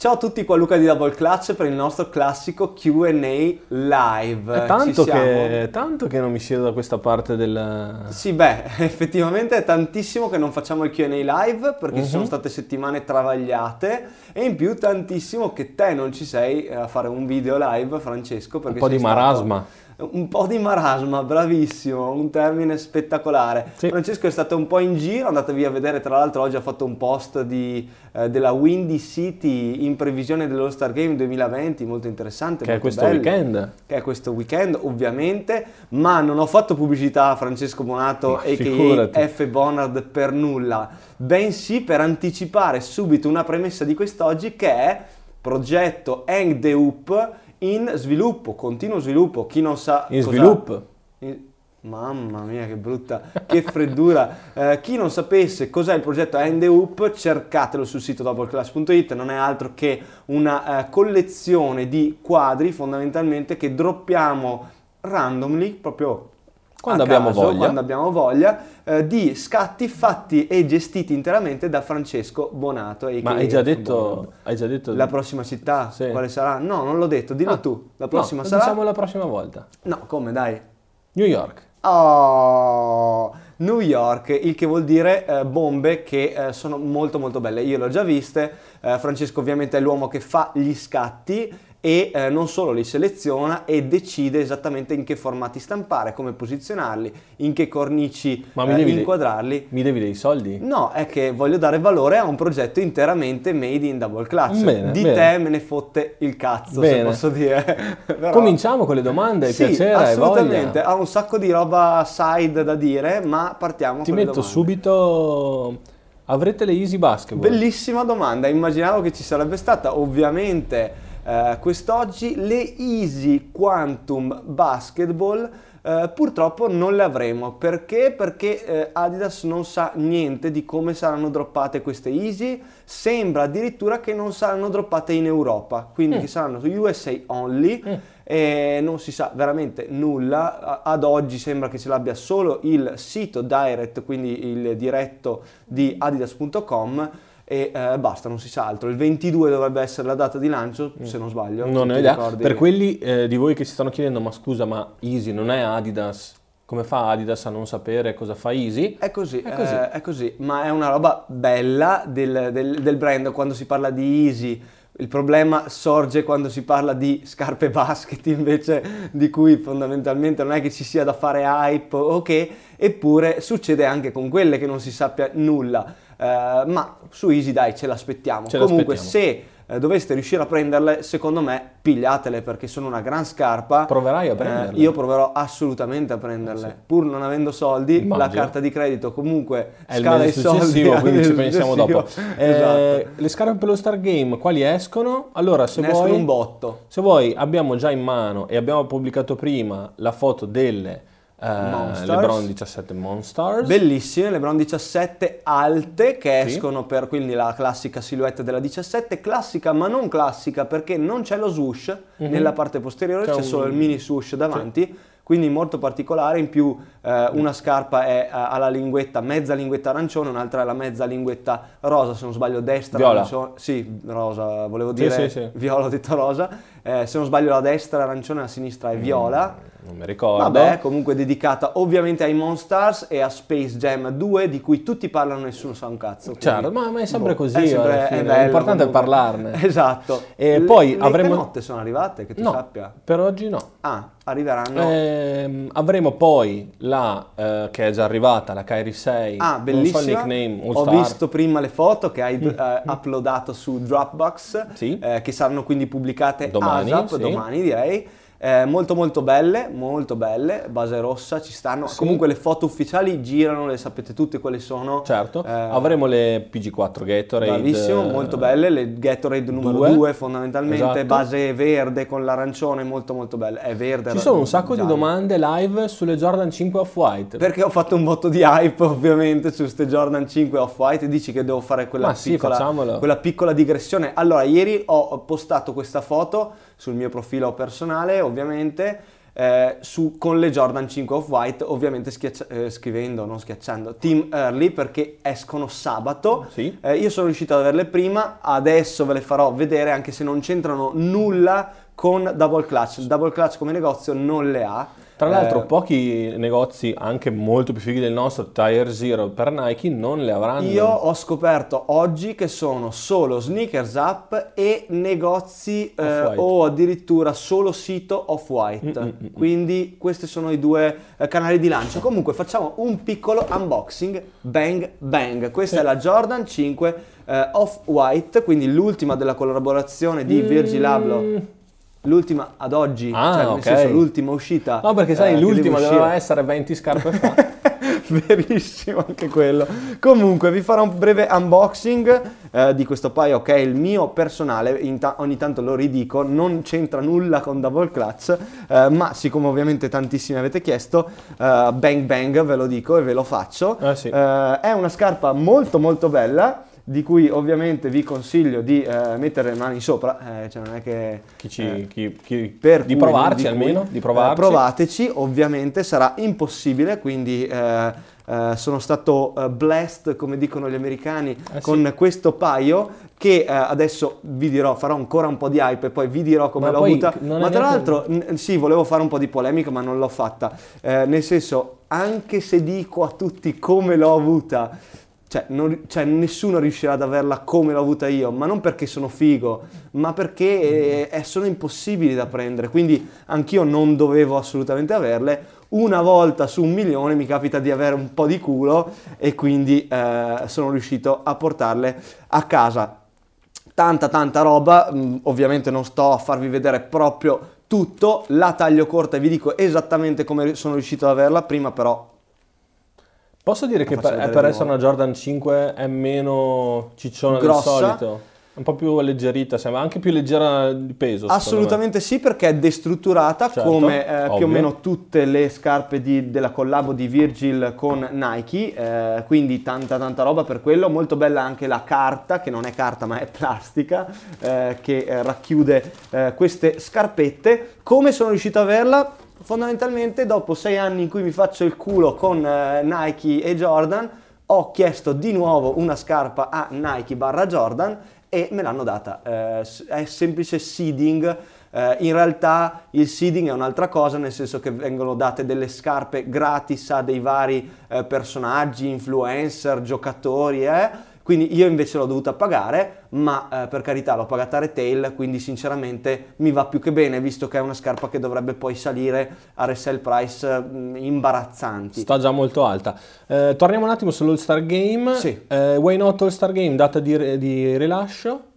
Ciao a tutti, qua Luca di Double Clutch per il nostro classico Q&A live. È tanto che, tanto che non mi siedo da questa parte del... Sì, beh, effettivamente è tantissimo che non facciamo il Q&A live perché Mhm. ci sono state settimane travagliate e in più tantissimo che te non ci sei a fare un video live, Francesco, Un po' di stato- marasma. Un po' di marasma, bravissimo, un termine spettacolare. Sì. Francesco è stato un po' in giro, andatevi a vedere, tra l'altro oggi ha fatto un post di, eh, della Windy City in previsione dell'All Star Game 2020, molto interessante. Che è molto questo bello weekend. che è questo weekend ovviamente, ma non ho fatto pubblicità a Francesco Bonato e. F. Bonard per nulla, bensì per anticipare subito una premessa di quest'oggi che è progetto Hang the Hoop in sviluppo, continuo sviluppo, chi non sa In cos'ha- sviluppo. in- Mamma mia che brutta, che freddura. Eh, chi non sapesse cos'è il progetto the Hoop, cercatelo sul sito doubleclass.it, non è altro che una eh, collezione di quadri fondamentalmente che droppiamo randomly, proprio Quando abbiamo caso, voglia. quando abbiamo voglia, eh, di scatti fatti e gestiti interamente da Francesco Bonato. Ma hai già detto... Hai già detto... La prossima città, Sì. quale sarà? No, non l'ho detto, dillo Ah, tu. La no, prossima lo sarà? diciamo la prossima volta. No, come dai? New York. Oh, New York, il che vuol dire eh, bombe che eh, sono molto molto belle. Io le ho già viste, eh, Francesco ovviamente è l'uomo che fa gli scatti e eh, non solo li seleziona e decide esattamente in che formati stampare, come posizionarli, in che cornici Ma mi eh, devi de- inquadrarli. Mi devi dei soldi? No, è che voglio dare valore a un progetto interamente made in double clutch. Bene, Di bene. te me ne fotte il cazzo, se Bene. posso dire. Però- Cominciamo con le domande, sì, piacere, assolutamente. Ha un sacco di roba side da dire, ma partiamo Ti con le metto domande. subito... Avrete le Easy Basketball? Bellissima domanda, immaginavo che ci sarebbe stata ovviamente eh, quest'oggi le Easy Quantum Basketball. eh, purtroppo non le avremo perché? Perché eh, Adidas non sa niente di come saranno droppate queste Easy. Sembra addirittura che non saranno droppate in Europa, quindi Mm. che saranno USA only. Mm. e non si sa veramente nulla. Ad oggi sembra che ce l'abbia solo il sito direct, quindi il diretto di adidas.com e eh, basta, non si sa altro. Il 22 dovrebbe essere la data di lancio, se non sbaglio. Non ho idea. ricordi? Per quelli eh, di voi che si stanno chiedendo, ma scusa, ma Easy non è Adidas? Come fa Adidas a non sapere cosa fa Easy? È così, È così. eh, è così, ma è una roba bella del, del- del brand quando si parla di Easy. Il problema sorge quando si parla di scarpe basket invece di cui fondamentalmente non è che ci sia da fare hype o che, eppure succede anche con quelle che non si sappia nulla. Eh, ma su Easy dai ce l'aspettiamo. Ce Comunque l'aspettiamo. se eh, doveste riuscire a prenderle, secondo me pigliatele perché sono una gran scarpa. Proverai a Eh, prenderle? io proverò assolutamente a prenderle, Sì. pur non avendo soldi, la Immagino. carta di credito comunque È il scala i mese soldi. quindi ci pensiamo dopo. Eh, esatto. Le scarpe per lo Star Game, quali escono? Allora, se ne vuoi, un botto. se vuoi, abbiamo già in mano e abbiamo pubblicato prima la foto delle eh. LeBron 17 Monsters. Bellissime, LeBron 17 alte che Sì. escono per quindi la classica silhouette della 17, classica ma non classica perché non c'è lo swoosh Mhm. nella parte posteriore, C'è c'è un- solo il mini swoosh davanti. Quindi molto particolare, in più eh, una scarpa è eh, alla linguetta, mezza linguetta arancione, un'altra è la mezza linguetta rosa, se non sbaglio destra Viola. arancione, sì, rosa, volevo Sì, dire sì, sì. viola, ho detto rosa, Eh, se non sbaglio la destra arancione, la sinistra è viola. Non mi ricordo. Vabbè, comunque dedicata ovviamente ai Monstars e a Space Jam 2 di cui tutti parlano nessuno sa un cazzo. quindi, Certo, ma, ma è sempre boh, così. è sempre- è bello L'importante è comunque. parlarne. Esatto. E Le- poi le avremo- canotte sono arrivate, che tu No, sappia. per oggi no. Ah, arriveranno. Ehm, avremo poi la eh, che è già arrivata, la Kairi 6. Ah, bellissima. so nickname, All Ho Star. visto prima le foto che hai eh, uploadato su Dropbox, Sì. eh, che saranno quindi pubblicate Domani, ASAP, sì. domani direi. Eh, molto molto belle, molto belle, base rossa ci stanno. Sì. Comunque le foto ufficiali girano, le sapete tutte quali sono. Certo, Eh, avremo le PG4 Gatorade. Bravissimo, eh, molto belle, le Gatorade numero due. 2 fondamentalmente, Esatto. base verde con l'arancione, molto molto belle, è verde. Ci sono un sacco di giallo. domande live sulle Jordan 5 Off-White. Perché ho fatto un botto di hype ovviamente su queste Jordan 5 Off-White, dici che devo fare quella, Ma sì, piccola, facciamolo. quella piccola digressione. Allora, ieri ho postato questa foto sul mio profilo personale, ovviamente, eh, su, con le Jordan 5 Off-White, ovviamente schiaccia- eh, scrivendo, non schiacciando, Team Early perché escono sabato. Sì. Eh, io sono riuscito ad averle prima, adesso ve le farò vedere anche se non c'entrano nulla con Double Clutch. Double Clutch come negozio non le ha. Tra l'altro, Eh, pochi negozi, anche molto più fighi del nostro, Tire Zero per Nike, non le avranno. Io ho scoperto oggi che sono solo sneakers up e negozi eh, o addirittura solo sito off-white. Mm, mm, mm. Quindi questi sono i due eh, canali di lancio. Comunque facciamo un piccolo unboxing. Bang bang. Questa Sì. è la Jordan 5 eh, off-white, quindi l'ultima della collaborazione di Virgil Abloh. Mm. L'ultima ad oggi, Ah, cioè nel ok. senso l'ultima uscita. No, perché sai, eh, l'ultima doveva essere 20 scarpe fa. Verissimo anche quello. Comunque vi farò un breve unboxing eh, di questo paio che è il mio personale, Inta- ogni tanto lo ridico, non c'entra nulla con Double Clutch, eh, ma siccome ovviamente tantissimi avete chiesto, eh, bang bang ve lo dico e ve lo faccio. Eh sì. Eh, è una scarpa molto molto bella di cui ovviamente vi consiglio di eh, mettere le mani sopra, eh, cioè non è che... Chi ci- eh, chi- chi- per di cui, provarci di almeno, cui. di provarci. Eh, provateci, ovviamente sarà impossibile, quindi eh, eh, sono stato blessed, come dicono gli americani, sì. con questo paio che adesso vi dirò, farò ancora un po' di hype e poi vi dirò come Ma l'ho avuta. Ma tra l'altro, n- sì, volevo fare un po' di polemica, ma non l'ho fatta. Nel senso, anche se dico a tutti come l'ho avuta, cioè, non- cioè, nessuno riuscirà ad averla come l'ho avuta io, ma non perché sono figo, ma perché eh, sono impossibili da prendere. Quindi anch'io non dovevo assolutamente averle. Una volta su un milione mi capita di avere un po' di culo e quindi eh, sono riuscito a portarle a casa tanta tanta roba, mm, ovviamente non sto a farvi vedere proprio tutto, la taglio corta e vi dico esattamente come sono riuscito ad averla, prima però Posso dire che per, per essere una Jordan 5 è meno cicciona Grossa. del solito? Un po' più alleggerita, sembra anche più leggera di peso. assolutamente sì perché è destrutturata Certo, come eh, più o meno tutte le scarpe di- della collabo di Virgil con Nike, eh, quindi tanta tanta roba per quello, molto bella anche la carta che non è carta ma è plastica eh, che eh, racchiude eh, queste scarpette. Come sono riuscito ad averla? Fondamentalmente dopo sei anni in cui mi faccio il culo con eh, Nike e Jordan ho chiesto di nuovo una scarpa a Nike barra Jordan e me l'hanno data. Eh, è semplice seeding. Eh, in realtà il seeding è un'altra cosa, nel senso che vengono date delle scarpe gratis a dei vari eh, personaggi, influencer, giocatori, eh. Quindi io invece l'ho dovuta pagare, ma eh, per carità l'ho pagata a retail, quindi sinceramente mi va più che bene, visto che è una scarpa che dovrebbe poi salire a resell price eh, imbarazzanti. Sta già molto alta. Eh, torniamo un attimo sull'All Star Game. Sì. Eh, Why Not All Star Game, data di, di rilascio?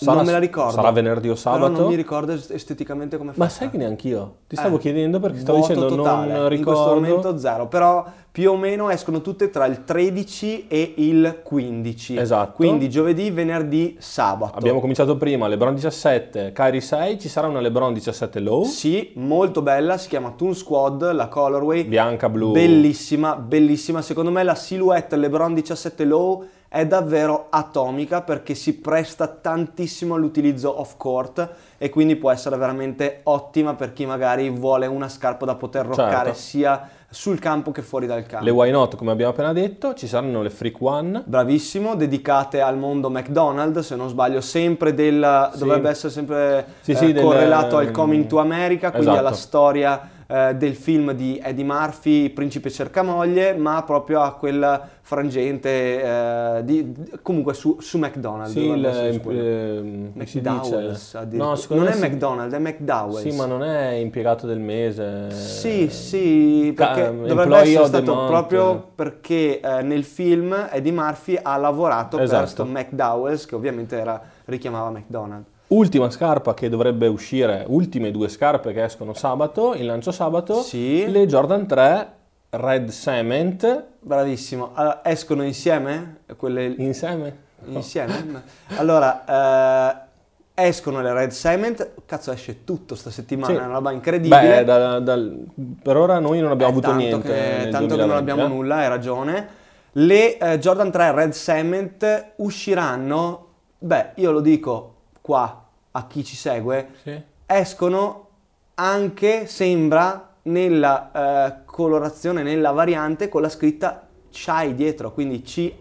Non me la ricordo. Sarà venerdì o Però sabato? non mi ricordo est- esteticamente come fa. Ma sai che neanche io? Ti stavo Eh, chiedendo perché stavo dicendo totale. non In questo ricordo. momento zero, però più o meno escono tutte tra il 13 e il 15. Esatto. Quindi giovedì, venerdì, sabato. Abbiamo cominciato prima, LeBron 17, Kyrie 6, ci sarà una LeBron 17 low, Sì, molto bella, si chiama Toon Squad, la colorway. bianca, blu. Bellissima, bellissima. Secondo me la silhouette LeBron 17 Low è davvero atomica perché si presta tantissimo all'utilizzo off court e quindi può essere veramente ottima per chi magari vuole una scarpa da poter roccare Certo. sia sul campo che fuori dal campo. Le Why Not, come abbiamo appena detto, ci saranno le Freak One. Bravissimo, dedicate al mondo McDonald's, se non sbaglio, sempre del Sì. dovrebbe essere sempre Sì, eh, sì, del- correlato al Coming to America, quindi Esatto. alla storia eh, del film di Eddie Murphy, Principe cercamoglie, ma proprio a quel frangente eh, di, comunque su, su McDonald's. Sì, il, eh, si McDowell's. No, non è si- McDonald's, è McDowell's. Sì, ma non è impiegato del mese. Sì, sì, perché Ca- dovrebbe essere stato proprio perché eh, nel film Eddie Murphy ha lavorato per Esatto. sto McDowell's che ovviamente era, richiamava McDonald's. Ultima scarpa che dovrebbe uscire, ultime due scarpe che escono sabato, il lancio sabato, Sì. le Jordan 3 Red Cement Bravissimo. Allora, escono insieme? Quelle insieme. insieme? Allora, eh, escono le Red Cement, cazzo esce tutto sta settimana, Sì. è una roba incredibile. Beh, da- dal- per ora noi non abbiamo Eh, avuto niente. Che, tanto che non 2020, abbiamo eh. nulla, hai ragione. Le eh, Jordan 3 Red Cement usciranno, beh, io lo dico qua a chi ci segue, Sì. escono anche sembra nella eh, colorazione, nella variante con la scritta CHY dietro, quindi CHY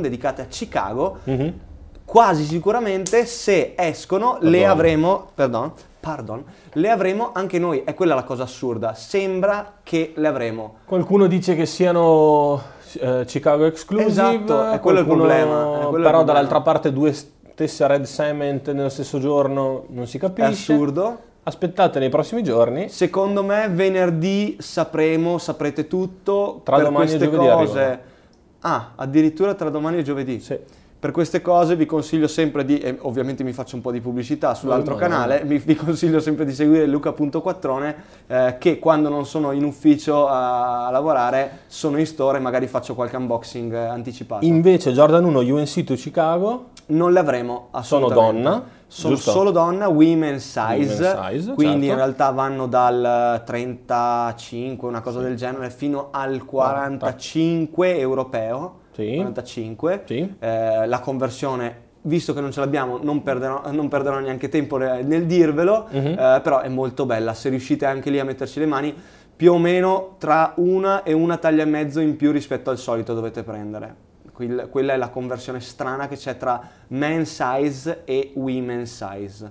dedicate a Chicago. Mhm. Quasi sicuramente se escono le Pardon. avremo, pardon, pardon, le avremo anche noi. È quella la cosa assurda. Sembra che le avremo. Qualcuno dice che siano eh, Chicago Exclusive, Esatto, è quello il qualcuno- problema, è quello il però problema. dall'altra parte due stesse Red Cement nello stesso giorno non si È capisce. assurdo. Aspettate nei prossimi giorni. Secondo me venerdì sapremo, saprete tutto. Tra per domani e giovedì cose. arrivano. Ah, addirittura tra domani e giovedì. Sì. Per queste cose vi consiglio sempre di, e ovviamente mi faccio un po' di pubblicità sull'altro No, no, canale, vi, vi consiglio sempre di seguire Luca.quattrone eh, che quando non sono in ufficio a, lavorare sono in store e magari faccio qualche unboxing anticipato. Invece Jordan 1 UNC to Chicago non le avremo sono assolutamente. donna, Sono giusto? solo donna, women size, Women size, quindi certo. in realtà vanno dal 35, una cosa del genere, fino al 45 europeo. Sì. 45. Sì. Eh, la conversione, visto che non ce l'abbiamo, non perderò, non perderò neanche tempo nel dirvelo, Mhm. eh, però è molto bella. Se riuscite anche lì a metterci le mani, più o meno tra una e una taglia e mezzo in più rispetto al solito dovete prendere. Quel- quella è la conversione strana che c'è tra men size e women size.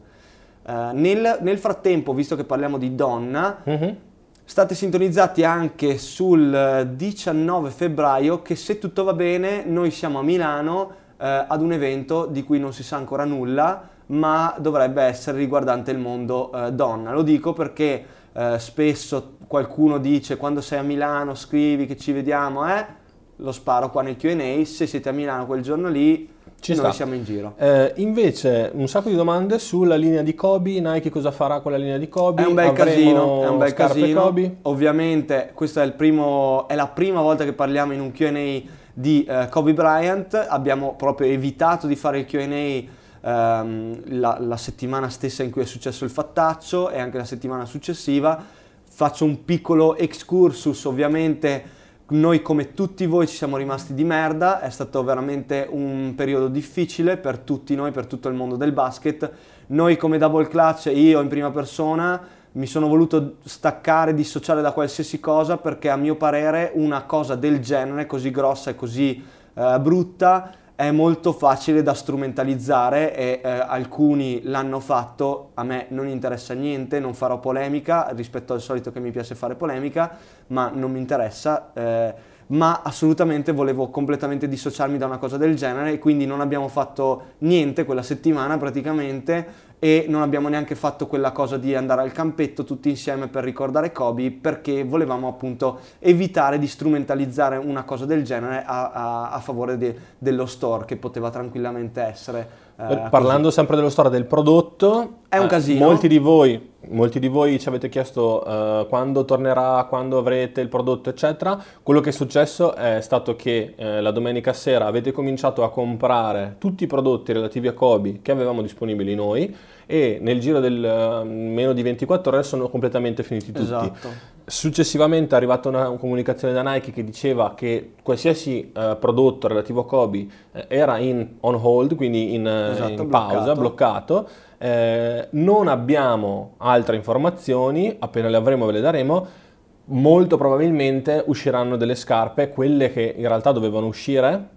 Eh, nel, nel frattempo, visto che parliamo di donna, Mhm. State sintonizzati anche sul eh, 19 febbraio che se tutto va bene noi siamo a Milano eh, ad un evento di cui non si sa ancora nulla ma dovrebbe essere riguardante il mondo eh, donna. Lo dico perché eh, spesso qualcuno dice quando sei a Milano scrivi che ci vediamo, eh? Lo sparo qua nel Q&A, se siete a Milano quel giorno lì Ci noi sta. siamo in giro. Eh, invece un sacco di domande sulla linea di Kobe, Nike cosa farà con la linea di Kobe? È un bel Avremo casino, è un bel casino. Kobe? Ovviamente questa è, il primo, è la prima volta che parliamo in un Q&A di eh, Kobe Bryant. Abbiamo proprio evitato di fare il Q&A ehm, la, la settimana stessa in cui è successo il fattaccio e anche la settimana successiva. Faccio un piccolo excursus, ovviamente noi come tutti voi ci siamo rimasti di merda, è stato veramente un periodo difficile per tutti noi, per tutto il mondo del basket. Noi come Double Clutch, io in prima persona, mi sono voluto staccare, dissociare da qualsiasi cosa perché a mio parere una cosa del genere, così grossa e così eh, brutta, è molto facile da strumentalizzare e eh, alcuni l'hanno fatto, a me non interessa niente, non farò polemica rispetto al solito che mi piace fare polemica, ma non mi interessa. eh, ma assolutamente volevo completamente dissociarmi da una cosa del genere e quindi non abbiamo fatto niente quella settimana praticamente e non abbiamo neanche fatto quella cosa di andare al campetto tutti insieme per ricordare Kobe perché volevamo appunto evitare di strumentalizzare una cosa del genere a, a- a favore de- dello store che poteva tranquillamente essere eh, Parlando sempre dello store del prodotto, È un eh, casino. molti, di voi, molti di voi ci avete chiesto eh, quando tornerà, quando avrete il prodotto, eccetera. Quello che è successo è stato che eh, la domenica sera avete cominciato a comprare tutti i prodotti relativi a Kobe che avevamo disponibili noi e nel giro del eh, meno di 24 ore sono completamente finiti tutti. Esatto. Successivamente è arrivata una comunicazione da Nike che diceva che qualsiasi eh, prodotto relativo a Kobe eh, era in on hold, quindi in, eh, Esatto, in pausa, bloccato. bloccato. Eh, non abbiamo altre informazioni, appena le avremo ve le daremo. Molto probabilmente usciranno delle scarpe, quelle che in realtà dovevano uscire.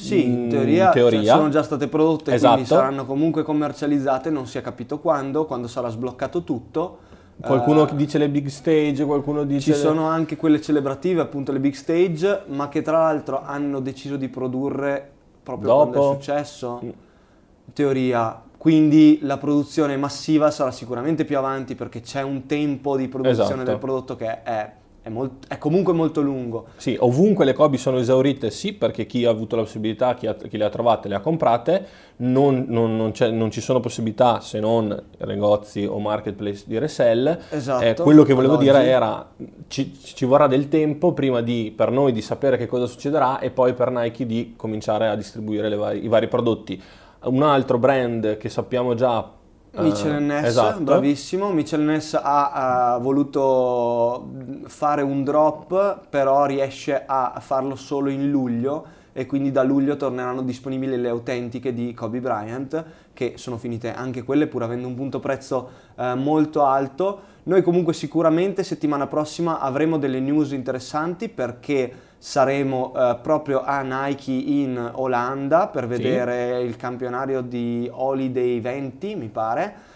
Sì, in Mm, teoria, in teoria. cioè, sono già state prodotte, quindi Esatto. saranno comunque commercializzate, non si è capito quando, quando sarà sbloccato tutto. Qualcuno Eh, dice le big stage, qualcuno dice... Ci sono anche quelle celebrative, appunto le big stage, ma che tra l'altro hanno deciso di produrre proprio quando Dopo. è successo, Mm. in teoria. Quindi la produzione massiva sarà sicuramente più avanti perché c'è un tempo di produzione Esatto. del prodotto che è, è molt- è comunque molto lungo. Sì, ovunque le Kobe sono esaurite, sì, perché chi ha avuto la possibilità, chi, ha- chi le ha trovate, le ha comprate, non, non- non c'è- non ci sono possibilità se non negozi o marketplace di resell. Esatto. Eh, quello che volevo dire oggi. era, ci, ci vorrà del tempo prima di, per noi di sapere che cosa succederà e poi per Nike di cominciare a distribuire vari- i vari prodotti. Un altro brand che sappiamo già... eh, Mitchell Ness, esatto. bravissimo. Mitchell Ness ha, ha voluto fare un drop, però riesce a farlo solo in luglio. E quindi da luglio torneranno disponibili le autentiche di Kobe Bryant che sono finite anche quelle pur avendo un punto prezzo eh, molto alto. Noi comunque sicuramente settimana prossima avremo delle news interessanti perché saremo eh, proprio a Nike in Olanda per vedere sì. il campionario di Holiday 20 mi pare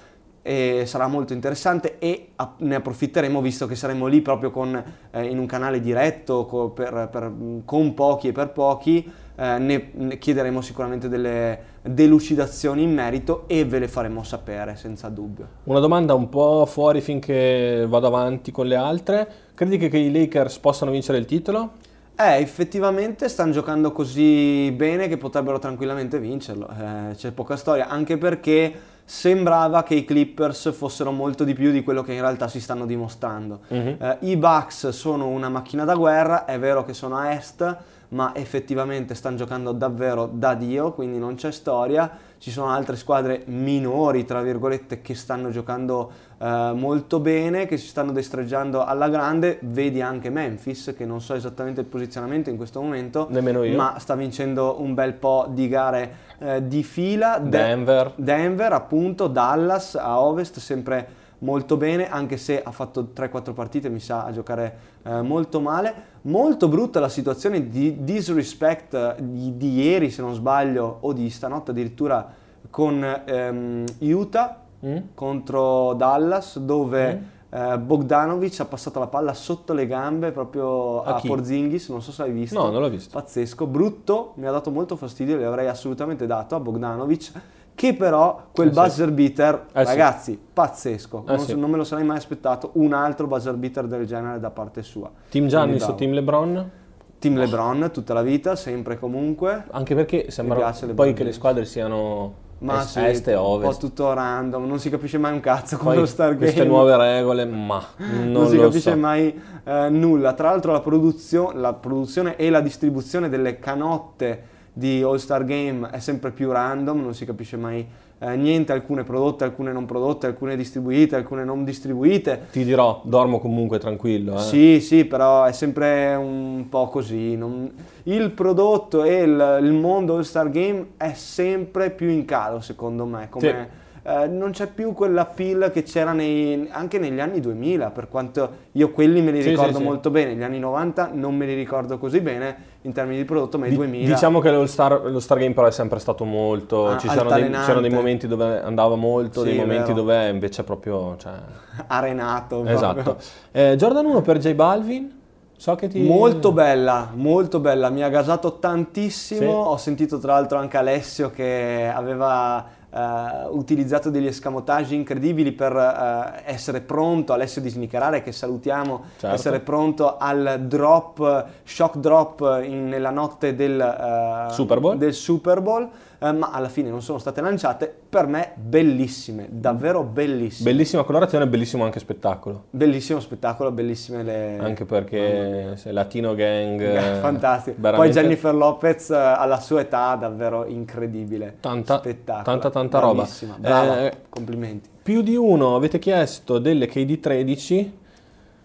e sarà molto interessante e ne approfitteremo visto che saremo lì proprio con, eh, in un canale diretto co, per, per, con pochi e per pochi, eh, ne, ne, chiederemo sicuramente delle delucidazioni in merito e ve le faremo sapere senza dubbio. Una domanda un po' fuori finché vado avanti con le altre, credi che, che i Lakers possano vincere il titolo? Eh, effettivamente stanno giocando così bene che potrebbero tranquillamente vincerlo, eh, c'è poca storia, anche perché sembrava che i Clippers fossero molto di più di quello che in realtà si stanno dimostrando. Uh-huh. Eh, I Bucks sono una macchina da guerra, è vero che sono a est, ma effettivamente stanno giocando davvero da Dio, quindi non c'è storia. Ci sono altre squadre minori, tra virgolette, che stanno giocando eh, molto bene, che si stanno destreggiando alla grande. Vedi anche Memphis, che non so esattamente il posizionamento in questo momento, ma sta vincendo un bel po' di gare eh, di fila. Denver. De- Denver, appunto, Dallas a ovest, sempre molto bene, anche se ha fatto 3-4 partite, mi sa, a giocare eh, molto male. Molto brutta la situazione di disrespect eh, di, di, ieri, se non sbaglio, o di stanotte addirittura con ehm, Utah mm. contro Dallas, dove... Mm eh, Bogdanovic ha passato la palla sotto le gambe proprio a, a Porzingis, non so se l'hai visto. No, non l'ho visto. Pazzesco, brutto, mi ha dato molto fastidio, gli avrei assolutamente dato a Bogdanovic, che però quel eh buzzer sì. beater, eh ragazzi, sì. pazzesco, eh non, sì. non, me lo sarei mai aspettato, un altro buzzer beater del genere da parte sua. Team Giannis o Team LeBron? Team LeBron tutta la vita, sempre e comunque. Anche perché sembra poi che le squadre siano ma est, sì, est e ovest. Un po' tutto random, non si capisce mai un cazzo con lo Stargame. Queste nuove regole, ma non, non si capisce so. mai eh, nulla. Tra l'altro la, produzio- la produzione e la distribuzione delle canotte di All Star Game è sempre più random, non si capisce mai eh, niente, alcune prodotte, alcune non prodotte, alcune distribuite, alcune non distribuite. Ti dirò, dormo comunque tranquillo. Eh. Sì, sì, però è sempre un po' così. Non... Il prodotto e il, il mondo All Star Game è sempre più in calo, secondo me. Come... Sì eh, non c'è più quella pill che c'era nei, anche negli anni 2000, per quanto io quelli me li sì, ricordo sì, molto sì. bene, gli anni 90 non me li ricordo così bene in termini di prodotto, ma i 2000... Diciamo che lo Star, lo Star Game però è sempre stato molto... Ah, ci dei, c'erano dei momenti dove andava molto, dei momenti dove invece proprio... Cioè... Arenato. Esatto. Eh, Jordan 1 per J Balvin. So che ti... Molto bella, molto bella, mi ha gasato tantissimo, ho sentito tra l'altro anche Alessio che aveva Uh, utilizzato degli escamotage incredibili per uh, essere pronto, Alessio di Snicarare che salutiamo, certo. essere pronto al drop, shock drop in, nella notte del, uh, Super Bowl. Del Super Bowl eh, ma alla fine non sono state lanciate, per me bellissime, davvero bellissime. Bellissima colorazione, bellissimo anche spettacolo. Bellissimo spettacolo, bellissime le... Anche perché oh. Latino Gang... Fantastico. Veramente... Poi Jennifer Lopez eh, alla sua età, davvero incredibile. Tanta, spettacolo. tanta, tanta roba. Brava, eh, complimenti. Più di uno avete chiesto delle KD13.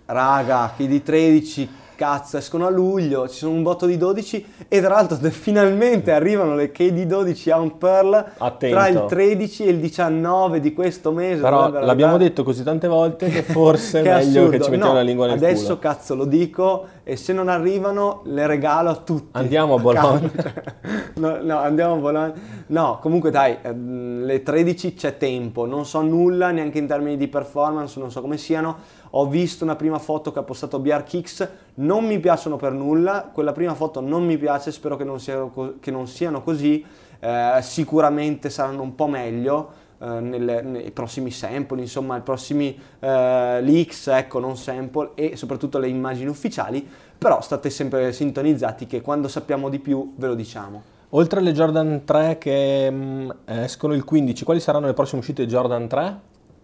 Raga, KD13 cazzo, escono a luglio, ci sono un botto di 12 e tra l'altro finalmente arrivano le KD12 a un Pearl Attento. tra il 13 e il 19 di questo mese. Però l'abbiamo detto così tante volte che forse è meglio assurdo. che ci mettiamo no, la lingua nel adesso, culo. cazzo lo dico e se non arrivano le regalo a tutti. Andiamo a Bologna. no, no, andiamo a Bologna. No, comunque dai, ehm, le 13 c'è tempo, non so nulla neanche in termini di performance, non so come siano ho visto una prima foto che ha postato BRKix, non mi piacciono per nulla, quella prima foto non mi piace, spero che non siano, che non siano così, eh, sicuramente saranno un po' meglio. Eh, nelle, nei prossimi sample, insomma, i prossimi eh, leaks, ecco, non sample e soprattutto le immagini ufficiali, però state sempre sintonizzati che quando sappiamo di più ve lo diciamo. Oltre alle Jordan 3 che mh, mm, escono il 15, quali saranno le prossime uscite di Jordan 3?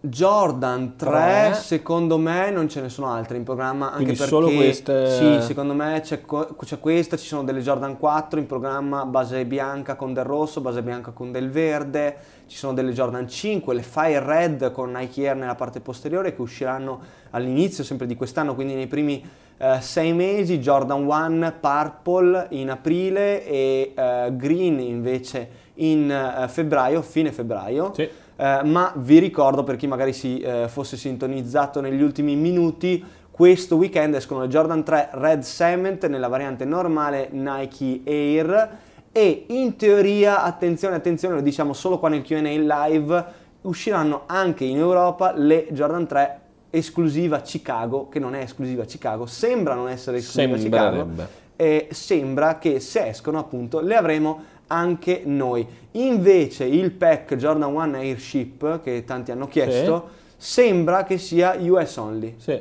Jordan 3, 3, secondo me non ce ne sono altre in programma anche Quindi perché solo queste sì secondo me c'è, c'è, questa ci sono delle Jordan 4 in programma base bianca con del rosso base bianca con del verde ci sono delle Jordan 5 le Fire Red con Nike Air nella parte posteriore che usciranno all'inizio sempre di quest'anno quindi nei primi eh, sei mesi, Jordan 1 Purple in aprile e eh, Green invece in eh, febbraio, fine febbraio. Sì. Eh, ma vi ricordo per chi magari si eh, fosse sintonizzato negli ultimi minuti, questo weekend escono le Jordan 3 Red Cement nella variante normale Nike Air e in teoria, attenzione, attenzione, lo diciamo solo qua nel Q&A live, usciranno anche in Europa le Jordan 3 esclusiva Chicago, che non è esclusiva Chicago, sembra non essere esclusiva Chicago, Sembrerebbe. e sembra che se escono appunto le avremo anche noi. Invece il pack Jordan 1 Airship, che tanti hanno chiesto, sembra che sia US only, Sì,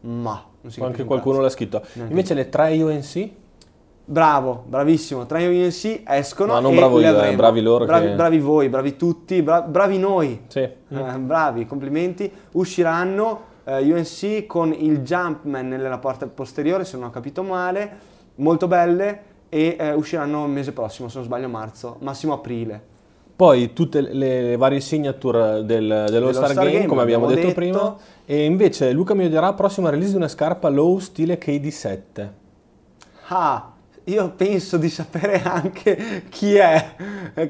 ma non si anche qualcuno l'ha scritto. Neanche Invece le 3 UNC? Bravo, bravissimo. Tra UNC escono. No, non e bravo io, eh, bravi loro Bravi, che- bravi voi, bravi tutti, bra- bravi noi. Sì. Eh, bravi, complimenti. Usciranno eh, UNC con il Jumpman nella parte posteriore, se non ho capito male, molto belle e eh, usciranno il mese prossimo, se non sbaglio marzo, massimo aprile. Poi tutte le, le varie signature del, dell'All Star All-Star Game, Game, come abbiamo, detto, detto. prima. E invece Luca mi dirà prossima release di una scarpa low stile KD7. Ah, io penso di sapere anche chi è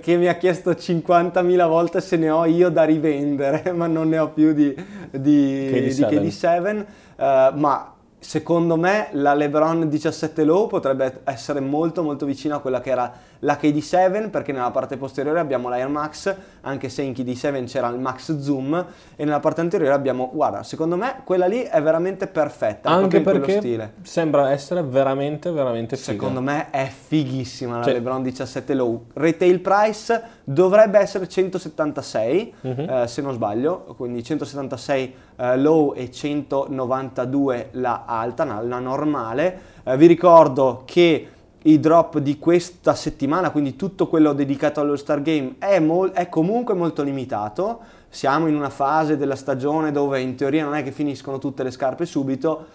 che mi ha chiesto 50.000 volte se ne ho io da rivendere, ma non ne ho più di, di, KD7. di KD7. Eh, ma secondo me la LeBron 17 Low potrebbe essere molto molto vicina a quella che era la KD7 perché nella parte posteriore abbiamo l'Air Max, anche se in KD7 c'era il Max Zoom e nella parte anteriore abbiamo, guarda, secondo me quella lì è veramente perfetta, Anche perché stile. sembra essere veramente, veramente figa. Secondo me è fighissima la Sì. LeBron 17 Low. Retail price dovrebbe essere 176, Mhm. eh, se non sbaglio, quindi 176 eh, low e 192 la alta, la normale. Eh, vi ricordo che i drop di questa settimana, quindi tutto quello dedicato allo Star Game, è, mol- è comunque molto limitato. Siamo in una fase della stagione dove in teoria non è che finiscono tutte le scarpe subito,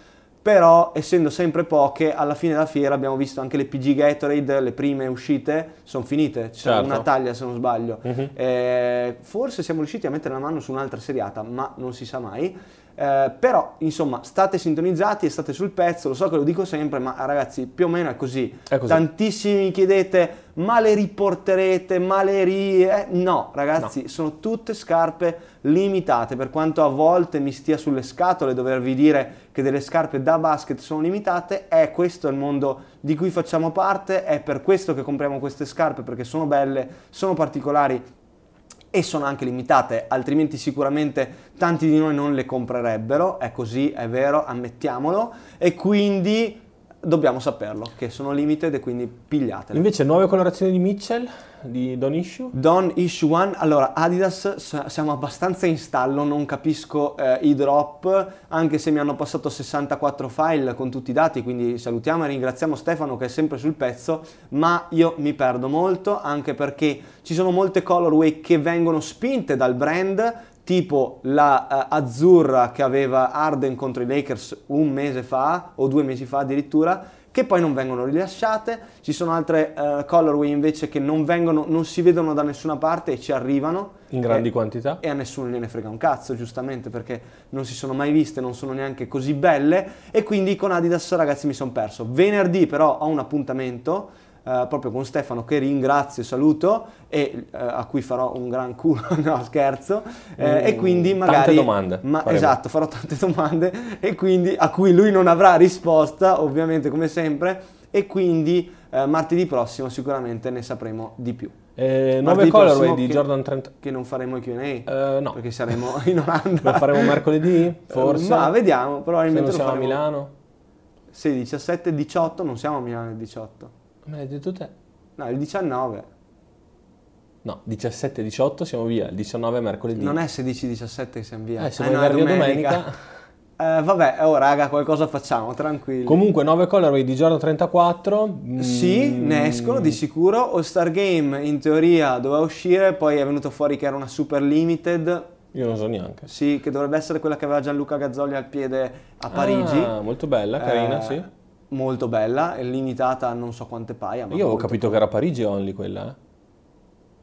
però essendo sempre poche, alla fine della fiera abbiamo visto anche le PG Gatorade, le prime uscite, sono finite, c'è Certo. una taglia se non sbaglio. Mhm. Eh, forse siamo riusciti a mettere la mano su un'altra seriata, ma non si sa mai. Eh, però, insomma, state sintonizzati e state sul pezzo, lo so che lo dico sempre, ma ragazzi, più o meno è così. È così. Tantissimi mi chiedete, ma le riporterete, ma le ri... eh, no, ragazzi, sono tutte scarpe limitate, per quanto a volte mi stia sulle scatole dovervi dire che delle scarpe da basket sono limitate, è questo il mondo di cui facciamo parte, è per questo che compriamo queste scarpe, perché sono belle, sono particolari e sono anche limitate, altrimenti sicuramente tanti di noi non le comprerebbero, è così, è vero, ammettiamolo, e quindi dobbiamo saperlo, che sono limited e quindi pigliatele. Invece nuove colorazioni di Mitchell, di Don Issue. Don Issue One, allora Adidas siamo abbastanza in stallo, non capisco eh, i drop, anche se mi hanno passato 64 file con tutti i dati, quindi salutiamo e ringraziamo Stefano che è sempre sul pezzo, ma io mi perdo molto anche perché ci sono molte colorway che vengono spinte dal brand, tipo la eh, azzurra che aveva Arden contro i Lakers un mese fa o due mesi fa addirittura, che poi non vengono rilasciate, ci sono altre eh, colorway invece che non vengono, non si vedono da nessuna parte e ci arrivano In grandi e, quantità. e a nessuno gliene frega un cazzo, giustamente, perché non si sono mai viste, non sono neanche così belle e quindi con Adidas ragazzi mi sono perso. Venerdì però ho un appuntamento eh, proprio con Stefano che ringrazio e saluto e eh, a cui farò un gran culo, no scherzo, eh, e Mm, quindi tante magari... domande Ma, faremo. esatto, farò tante domande e quindi a cui lui non avrà risposta, ovviamente come sempre, e quindi eh, martedì prossimo sicuramente ne sapremo di più. Eh, nuove Martedì colorway prossimo di che- Jordan 30. Che non faremo i Q&A, Eh, no, perché saremo in Olanda. lo faremo mercoledì, forse. Ma vediamo, Se probabilmente non lo siamo a. Milano. 16, 17, 18, non siamo a Milano il 18. Me l'hai detto te? No, il 19. No, 17 e 18 siamo via, il 19 è mercoledì. Non è 16, 17 che siamo via. Eh, se Eh, vuoi no, è venerdì o domenica. Eh, vabbè, oh raga, qualcosa facciamo, tranquilli. Comunque, nuove colorway di Jordan 34. Sì, mm, ne escono di sicuro. All Star Game in teoria doveva uscire, poi è venuto fuori che era una super limited. Io non so neanche. Sì, che dovrebbe essere quella che aveva Gianluca Gazzoli al piede a Parigi. Ah, molto bella, carina, Eh, sì. Molto bella, è limitata a non so quante paia. Io avevo capito che era Parigi only quella. eh.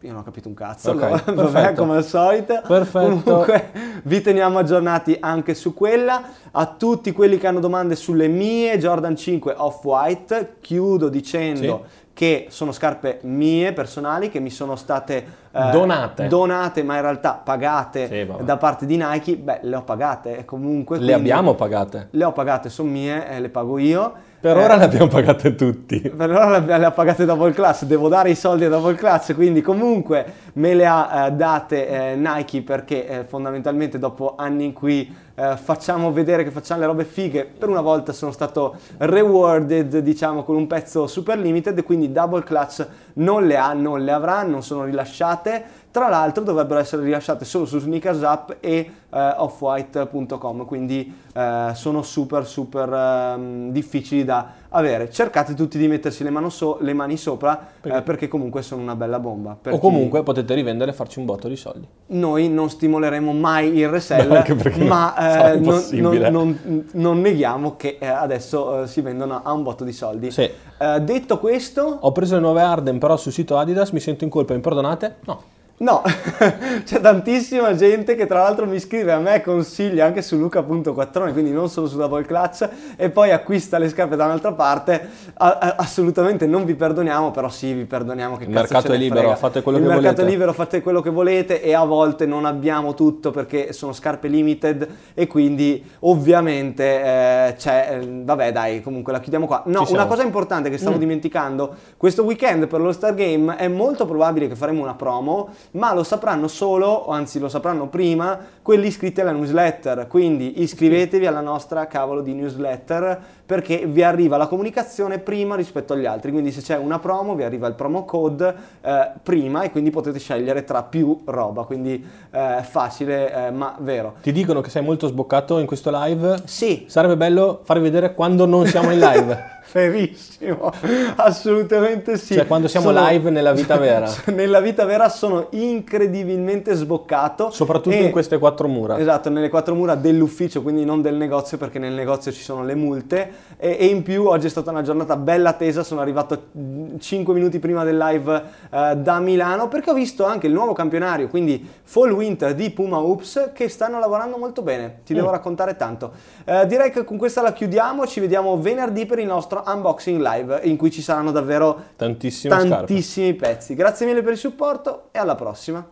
Io non ho capito un cazzo, Ok, allora, vabbè, come al solito. Perfetto. Comunque vi teniamo aggiornati anche su quella. A tutti quelli che hanno domande sulle mie Jordan 5 Off-White, chiudo dicendo che sono scarpe mie personali che mi sono state eh, Donate. donate, ma in realtà pagate Sì, da parte di Nike. Beh, le ho pagate e comunque. Le abbiamo pagate. Le ho pagate, sono mie, e le pago io. Per Eh, ora le abbiamo pagate tutti. per ora le, le ha pagate Double Class, devo dare i soldi a Double Class, quindi comunque me le ha eh, date eh, Nike perché eh, fondamentalmente dopo anni in cui eh, facciamo vedere che facciamo le robe fighe, per una volta sono stato rewarded diciamo con un pezzo super limited quindi Double Clutch non le ha, non le avrà, non sono rilasciate. Tra l'altro dovrebbero essere rilasciate solo su Sneakers Up e eh, offwhite.com, quindi eh, sono super super ehm, difficili da avere. Cercate tutti di mettersi le, so- le mani sopra Perché? eh, perché comunque sono una bella bomba. Per O chi- comunque potete rivendere e farci un botto di soldi. noi non stimoleremo mai il resell, No, ma eh, non, non- non- non neghiamo che eh, adesso eh, si vendono a un botto di soldi. Sì. Eh, detto questo, Ho preso le nuove Arden però sul sito Adidas, mi sento in colpa, mi perdonate? No. No, c'è tantissima gente che tra l'altro mi scrive a me consiglia anche su luca.quattrone, quindi non solo su Double Clutch, e poi acquista le scarpe da un'altra parte. A- a- assolutamente non vi perdoniamo, però sì, vi perdoniamo che Il cazzo mercato è libero, frega. fate quello Il che mercato volete. è libero, fate quello che volete e a volte non abbiamo tutto perché sono scarpe limited e quindi ovviamente eh, c'è, eh, vabbè dai, comunque la chiudiamo qua. No, una cosa importante che stavo Mm. dimenticando, questo weekend per lo Star Game è molto probabile che faremo una promo, ma lo sapranno solo, o anzi lo sapranno prima, quelli iscritti alla newsletter. Quindi iscrivetevi alla nostra cavolo di newsletter perché vi arriva la comunicazione prima rispetto agli altri. Quindi se c'è una promo vi arriva il promo code eh, prima e quindi potete scegliere tra più roba. Quindi eh, facile eh, ma vero. Ti dicono che sei molto sboccato in questo live. Sì, Sarebbe bello far vedere quando non siamo in live. Verissimo, assolutamente sì. Cioè, quando siamo Sono- live nella vita vera. nella vita vera sono incredibilmente sboccato. Soprattutto e- in queste quattro mura. Esatto, nelle quattro mura dell'ufficio, quindi non del negozio, perché nel negozio ci sono le multe. E, e in più oggi è stata una giornata bella tesa, sono arrivato 5 minuti prima del live eh, da Milano, perché ho visto anche il nuovo campionario, quindi Fall Winter di Puma Hoops, che stanno lavorando molto bene. Ti devo Mm. raccontare tanto. Eh, direi che con questa la chiudiamo, ci vediamo venerdì per il nostro unboxing live, in cui ci saranno davvero Tantissime scarpe. tantissimi pezzi. Grazie mille per il supporto e alla prossima.